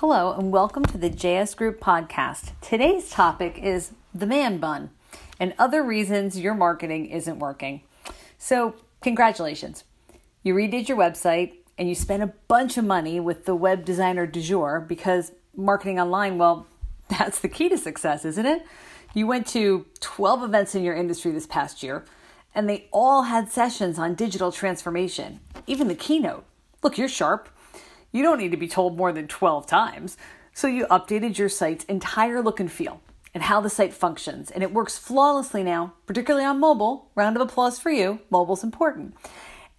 Hello, and welcome to the JS Group podcast. Today's topic is the man bun and other reasons your marketing isn't working. So, congratulations. You redid your website and you spent a bunch of money with the web designer du jour because marketing online, well, that's the key to success, isn't it? You went to 12 events in your industry this past year, and they all had sessions on digital transformation, even the keynote. Look, you're sharp. You don't need to be told more than 12 times. So you updated your site's entire look and feel and how the site functions, and it works flawlessly now, particularly on mobile. Round of applause for you. Mobile's important.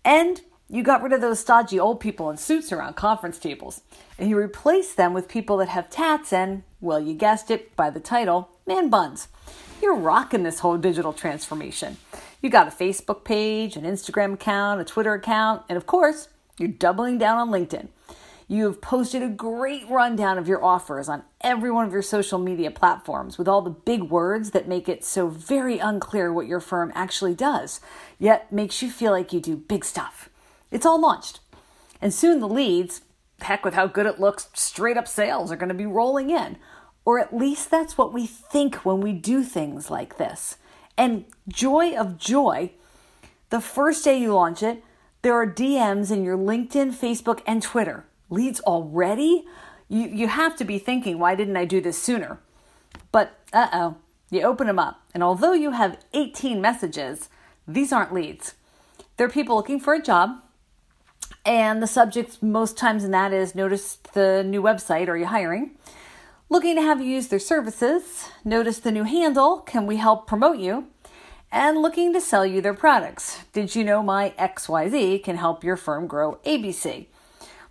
And you got rid of those stodgy old people in suits around conference tables, and you replaced them with people that have tats and, well, you guessed it by the title, man buns. You're rocking this whole digital transformation. You got a Facebook page, an Instagram account, a Twitter account, and of course, you're doubling down on LinkedIn. You have posted a great rundown of your offers on every one of your social media platforms with all the big words that make it so very unclear what your firm actually does, yet makes you feel like you do big stuff. It's all launched. And soon the leads, heck with how good it looks, straight up sales are going to be rolling in. Or at least that's what we think when we do things like this. And joy of joy, the first day you launch it, there are DMs in your LinkedIn, Facebook, and Twitter leads already? You, you have to be thinking, why didn't I do this sooner? But uh oh, you open them up, and although you have 18 messages, these aren't leads. They're people looking for a job, and the subject most times in that is notice the new website, are you hiring? Looking to have you use their services, notice the new handle, can we help promote you? And looking to sell you their products. Did you know my XYZ can help your firm grow ABC?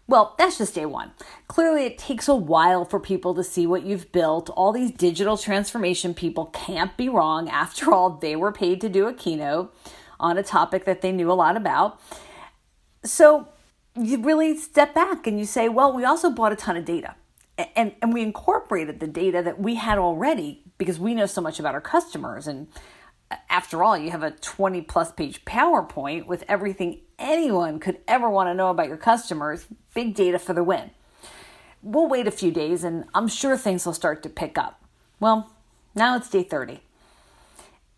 Well, that's just day one. Clearly, it takes a while for people to see what you've built. All these digital transformation people can't be wrong. After all, they were paid to do a keynote on a topic that they knew a lot about. So you really step back and you say, well, we also bought a ton of data. And, and we incorporated the data that we had already because we know so much about our customers and after all, you have a 20 plus page PowerPoint with everything anyone could ever want to know about your customers. Big data for the win. We'll wait a few days and I'm sure things will start to pick up. Well, now it's day 30.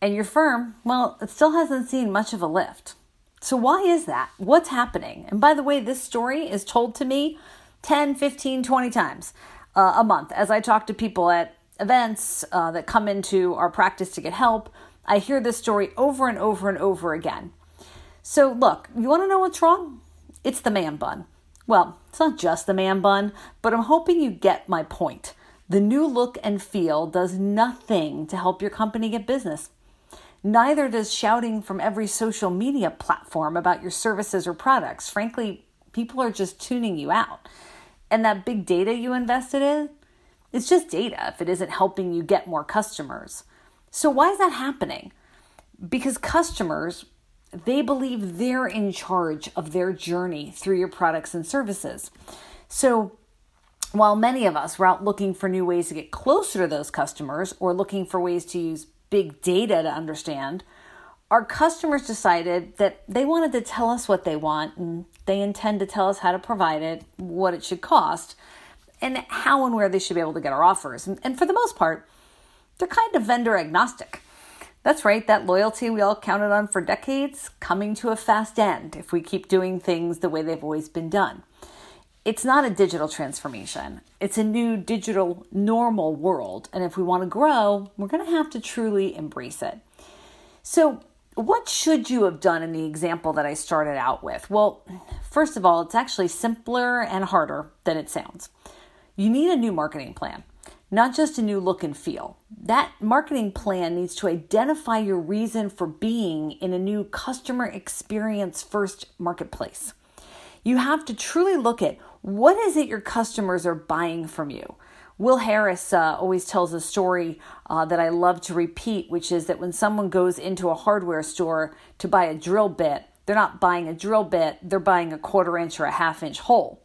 And your firm, well, it still hasn't seen much of a lift. So, why is that? What's happening? And by the way, this story is told to me 10, 15, 20 times uh, a month as I talk to people at events uh, that come into our practice to get help I hear this story over and over and over again. So, look, you want to know what's wrong? It's the man bun. Well, it's not just the man bun, but I'm hoping you get my point. The new look and feel does nothing to help your company get business. Neither does shouting from every social media platform about your services or products. Frankly, people are just tuning you out. And that big data you invested in, it's just data if it isn't helping you get more customers. So, why is that happening? Because customers, they believe they're in charge of their journey through your products and services. So, while many of us were out looking for new ways to get closer to those customers or looking for ways to use big data to understand, our customers decided that they wanted to tell us what they want and they intend to tell us how to provide it, what it should cost, and how and where they should be able to get our offers. And, for the most part, they're kind of vendor agnostic. That's right, that loyalty we all counted on for decades coming to a fast end if we keep doing things the way they've always been done. It's not a digital transformation. It's a new digital normal world. And if we want to grow, we're going to have to truly embrace it. So, what should you have done in the example that I started out with? Well, first of all, it's actually simpler and harder than it sounds. You need a new marketing plan not just a new look and feel. That marketing plan needs to identify your reason for being in a new customer experience first marketplace. You have to truly look at what is it your customers are buying from you. Will Harris uh, always tells a story uh, that I love to repeat, which is that when someone goes into a hardware store to buy a drill bit, they're not buying a drill bit, they're buying a quarter inch or a half inch hole.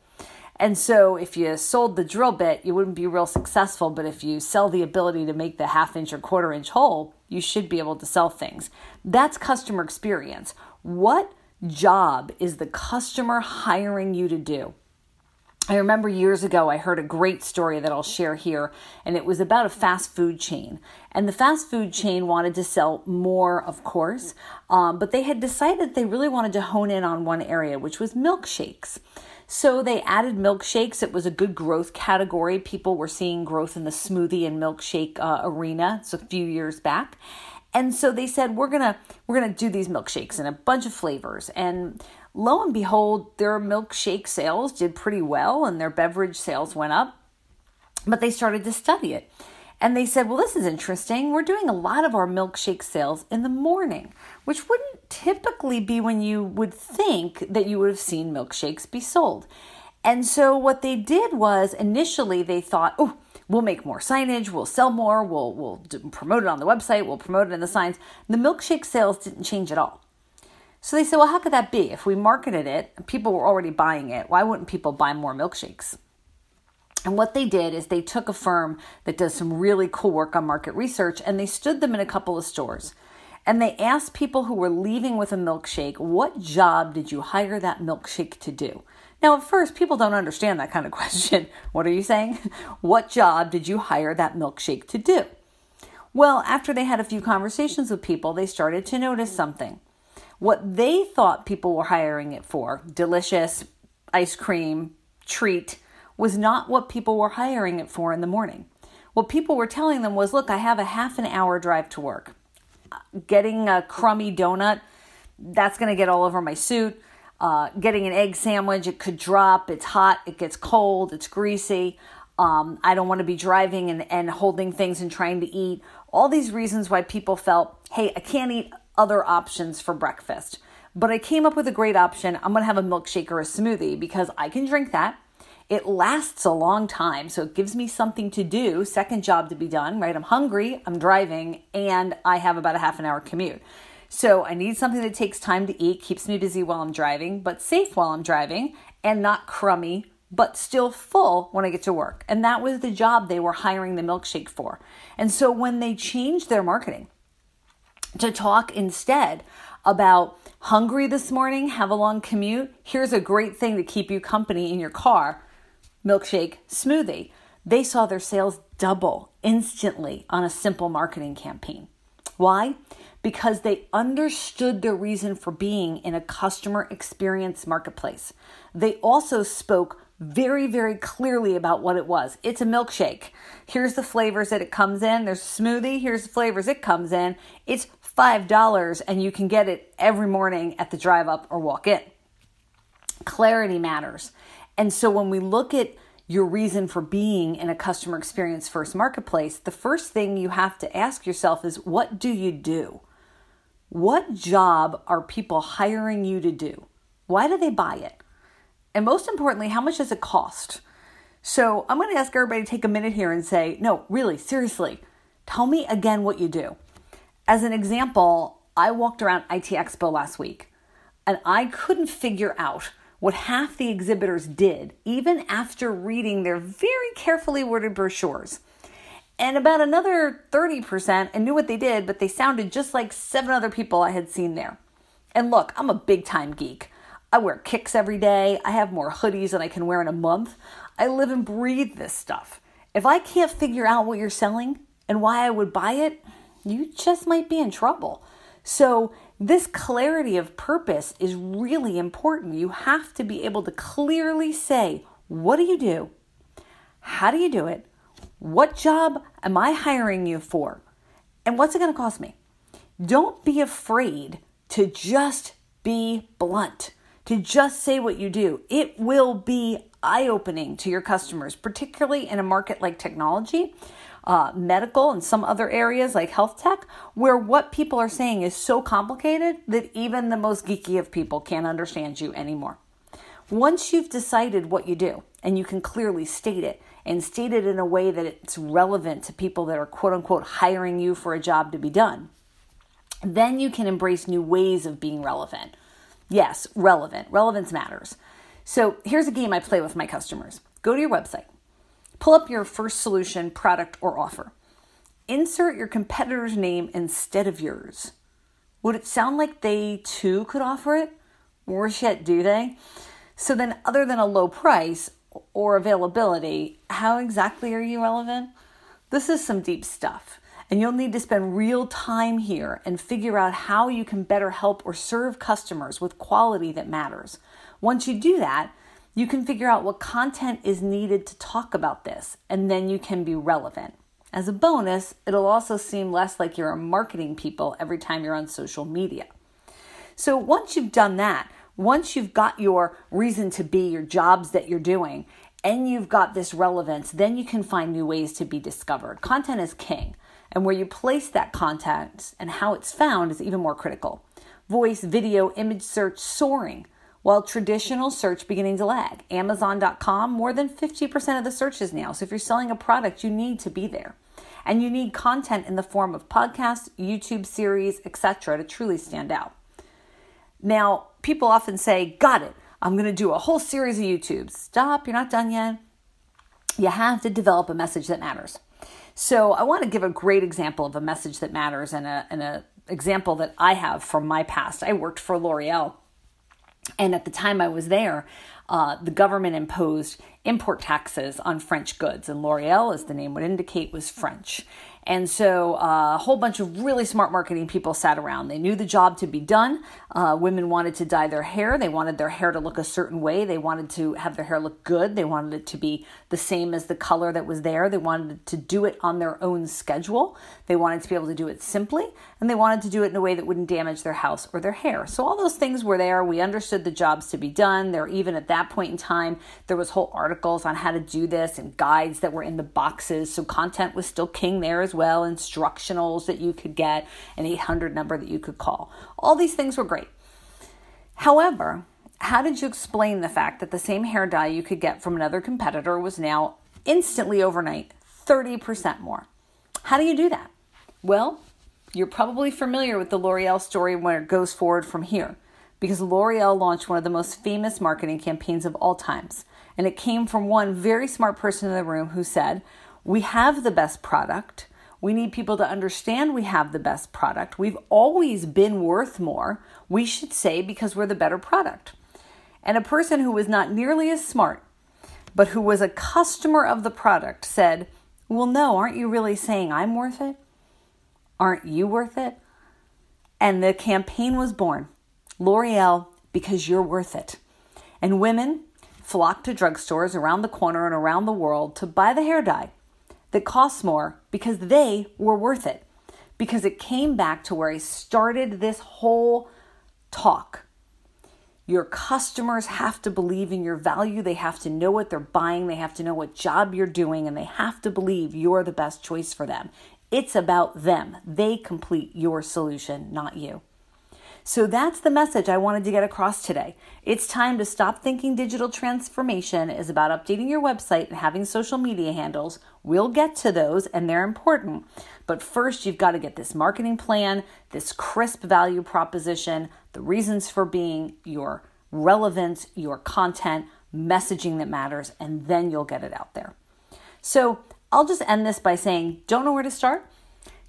And so if you sold the drill bit, you wouldn't be real successful. But if you sell the ability to make the half inch or quarter inch hole, you should be able to sell things. That's customer experience. What job is the customer hiring you to do? I remember years ago, I heard a great story that I'll share here, and it was about a fast food chain. And the fast food chain wanted to sell more, of course, um, but they had decided they really wanted to hone in on one area, which was milkshakes. So they added milkshakes. It was a good growth category. People were seeing growth in the smoothie and milkshake uh, arena. It's a few years back. And so they said we're gonna we're gonna do these milkshakes in a bunch of flavors. And lo and behold, their milkshake sales did pretty well and their beverage sales went up. But they started to study it. And they said, well, this is interesting. We're doing a lot of our milkshake sales in the morning, which wouldn't typically be when you would think that you would have seen milkshakes be sold. And so what they did was initially they thought, oh, we'll make more signage, we'll sell more, we'll, we'll promote it on the website, we'll promote it in the signs. The milkshake sales didn't change at all. So they said, well, how could that be? If we marketed it, people were already buying it, why wouldn't people buy more milkshakes? And what they did is they took a firm that does some really cool work on market research and they stood them in a couple of stores. And they asked people who were leaving with a milkshake, what job did you hire that milkshake to do? Now, at first, people don't understand that kind of question. What are you saying? What job did you hire that milkshake to do? Well, after they had a few conversations with people, they started to notice something. What they thought people were hiring it for, delicious ice cream, treat, was not what people were hiring it for in the morning. What people were telling them was, look, I have a half an hour drive to work. Getting a crummy donut, that's going to get all over my suit. Uh, getting an egg sandwich, it could drop. It's hot, it gets cold, it's greasy. Um, I don't want to be driving and, and holding things and trying to eat. All these reasons why people felt, hey, I can't eat other options for breakfast. But I came up with a great option. I'm going to have a milkshake or a smoothie because I can drink that. It lasts a long time, so it gives me something to do, second job to be done, right? I'm hungry, I'm driving, and I have about a half an hour commute. So I need something that takes time to eat, keeps me busy while I'm driving, but safe while I'm driving, and not crummy, but still full when I get to work. And that was the job they were hiring the milkshake for. And so when they changed their marketing to talk instead about hungry this morning, have a long commute, here's a great thing to keep you company in your car milkshake smoothie. They saw their sales double instantly on a simple marketing campaign. Why? Because they understood their reason for being in a customer experience marketplace. They also spoke very, very clearly about what it was. It's a milkshake. Here's the flavors that it comes in. There's a smoothie. Here's the flavors it comes in. It's $5 and you can get it every morning at the drive up or walk in. Clarity matters. And so when we look at your reason for being in a customer experience first marketplace, the first thing you have to ask yourself is what do you do? What job are people hiring you to do? Why do they buy it? And most importantly, how much does it cost? So I'm going to ask everybody to take a minute here and say, no, really, seriously, tell me again what you do. As an example, I walked around IT Expo last week and I couldn't figure out what half the exhibitors did, even after reading their very carefully worded brochures. And about another 30% I knew what they did, but they sounded just like seven other people I had seen there. And look, I'm a big time geek. I wear kicks every day. I have more hoodies than I can wear in a month. I live and breathe this stuff. If I can't figure out what you're selling and why I would buy it, you just might be in trouble. So this clarity of purpose is really important. You have to be able to clearly say, what do you do? How do you do it? What job am I hiring you for? And what's it going to cost me? Don't be afraid to just be blunt, to just say what you do. It will be eye opening to your customers, particularly in a market like technology uh, medical and some other areas like health tech, where what people are saying is so complicated that even the most geeky of people can't understand you anymore. Once you've decided what you do and you can clearly state it and state it in a way that it's relevant to people that are quote unquote hiring you for a job to be done, then you can embrace new ways of being relevant. Yes, relevant. Relevance matters. So here's a game I play with my customers go to your website, Pull up your first solution, product, or offer. Insert your competitor's name instead of yours. Would it sound like they too could offer it? Worse yet, do they? So then, other than a low price, or availability, how exactly are you relevant? This is some deep stuff. And you'll need to spend real time here and figure out how you can better help or serve customers with quality that matters. Once you do that, you can figure out what content is needed to talk about this, and then you can be relevant. As a bonus, it'll also seem less like you're a marketing people every time you're on social media. So once you've done that, once you've got your reason to be, your jobs that you're doing, and you've got this relevance, then you can find new ways to be discovered. Content is king, and where you place that content and how it's found is even more critical. Voice, video, image search soaring, while traditional search beginning to lag. Amazon.com, more than 50% of the searches now. So if you're selling a product, you need to be there. And you need content in the form of podcasts, YouTube series, etc. to truly stand out. Now, people often say, Got it. I'm going to do a whole series of YouTube. Stop, you're not done yet. You have to develop a message that matters. So, I want to give a great example of a message that matters and a, and a example that I have from my past. I worked for L'Oreal, and at the time I was there, uh, the government imposed import taxes on French goods, and L'Oreal, as the name would indicate, was French. And so uh, a whole bunch of really smart marketing people sat around. They knew the job to be done. Uh, women wanted to dye their hair. They wanted their hair to look a certain way. They wanted to have their hair look good. They wanted it to be the same as the color that was there. They wanted to do it on their own schedule. They wanted to be able to do it simply. And they wanted to do it in a way that wouldn't damage their house or their hair. So all those things were there. We understood the jobs to be done. There, even at that point in time, there was whole articles on how to do this and guides that were in the boxes. So content was still king there as well, instructionals that you could get, an 800 number that you could call. All these things were great. However, how did you explain the fact that the same hair dye you could get from another competitor was now instantly overnight 30% more? How do you do that? Well, you're probably familiar with the L'Oreal story where it goes forward from here because L'Oreal launched one of the most famous marketing campaigns of all times. And it came from one very smart person in the room who said, We have the best product. We need people to understand we have the best product. We've always been worth more. We should say because we're the better product. And a person who was not nearly as smart, but who was a customer of the product said, Well, no, aren't you really saying I'm worth it? Aren't you worth it? And the campaign was born L'Oreal, because you're worth it. And women, flock to drugstores around the corner and around the world to buy the hair dye that costs more because they were worth it. Because it came back to where I started this whole talk. Your customers have to believe in your value. They have to know what they're buying. They have to know what job you're doing, and they have to believe you're the best choice for them. It's about them. They complete your solution, not you. So that's the message I wanted to get across today. It's time to stop thinking digital transformation is about updating your website and having social media handles. We'll get to those and they're important. But first, you've got to get this marketing plan, this crisp value proposition, the reasons for being, your relevance, your content, messaging that matters, and then you'll get it out there. So I'll just end this by saying don't know where to start?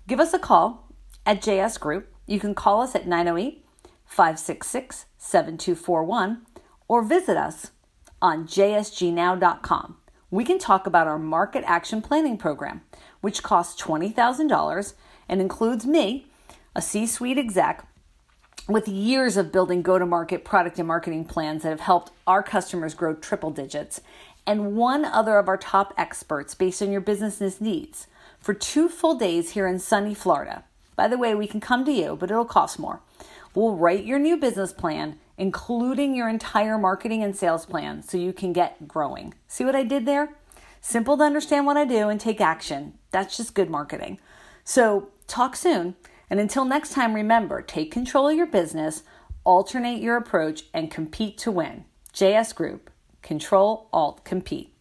Give us a call at JS Group. You can call us at 908 566 7241 or visit us on jsgnow.com. We can talk about our market action planning program, which costs $20,000 and includes me, a C suite exec, with years of building go to market product and marketing plans that have helped our customers grow triple digits, and one other of our top experts based on your business's needs for two full days here in sunny Florida. By the way, we can come to you, but it'll cost more. We'll write your new business plan, including your entire marketing and sales plan, so you can get growing. See what I did there? Simple to understand what I do and take action. That's just good marketing. So, talk soon. And until next time, remember take control of your business, alternate your approach, and compete to win. JS Group Control, Alt, Compete.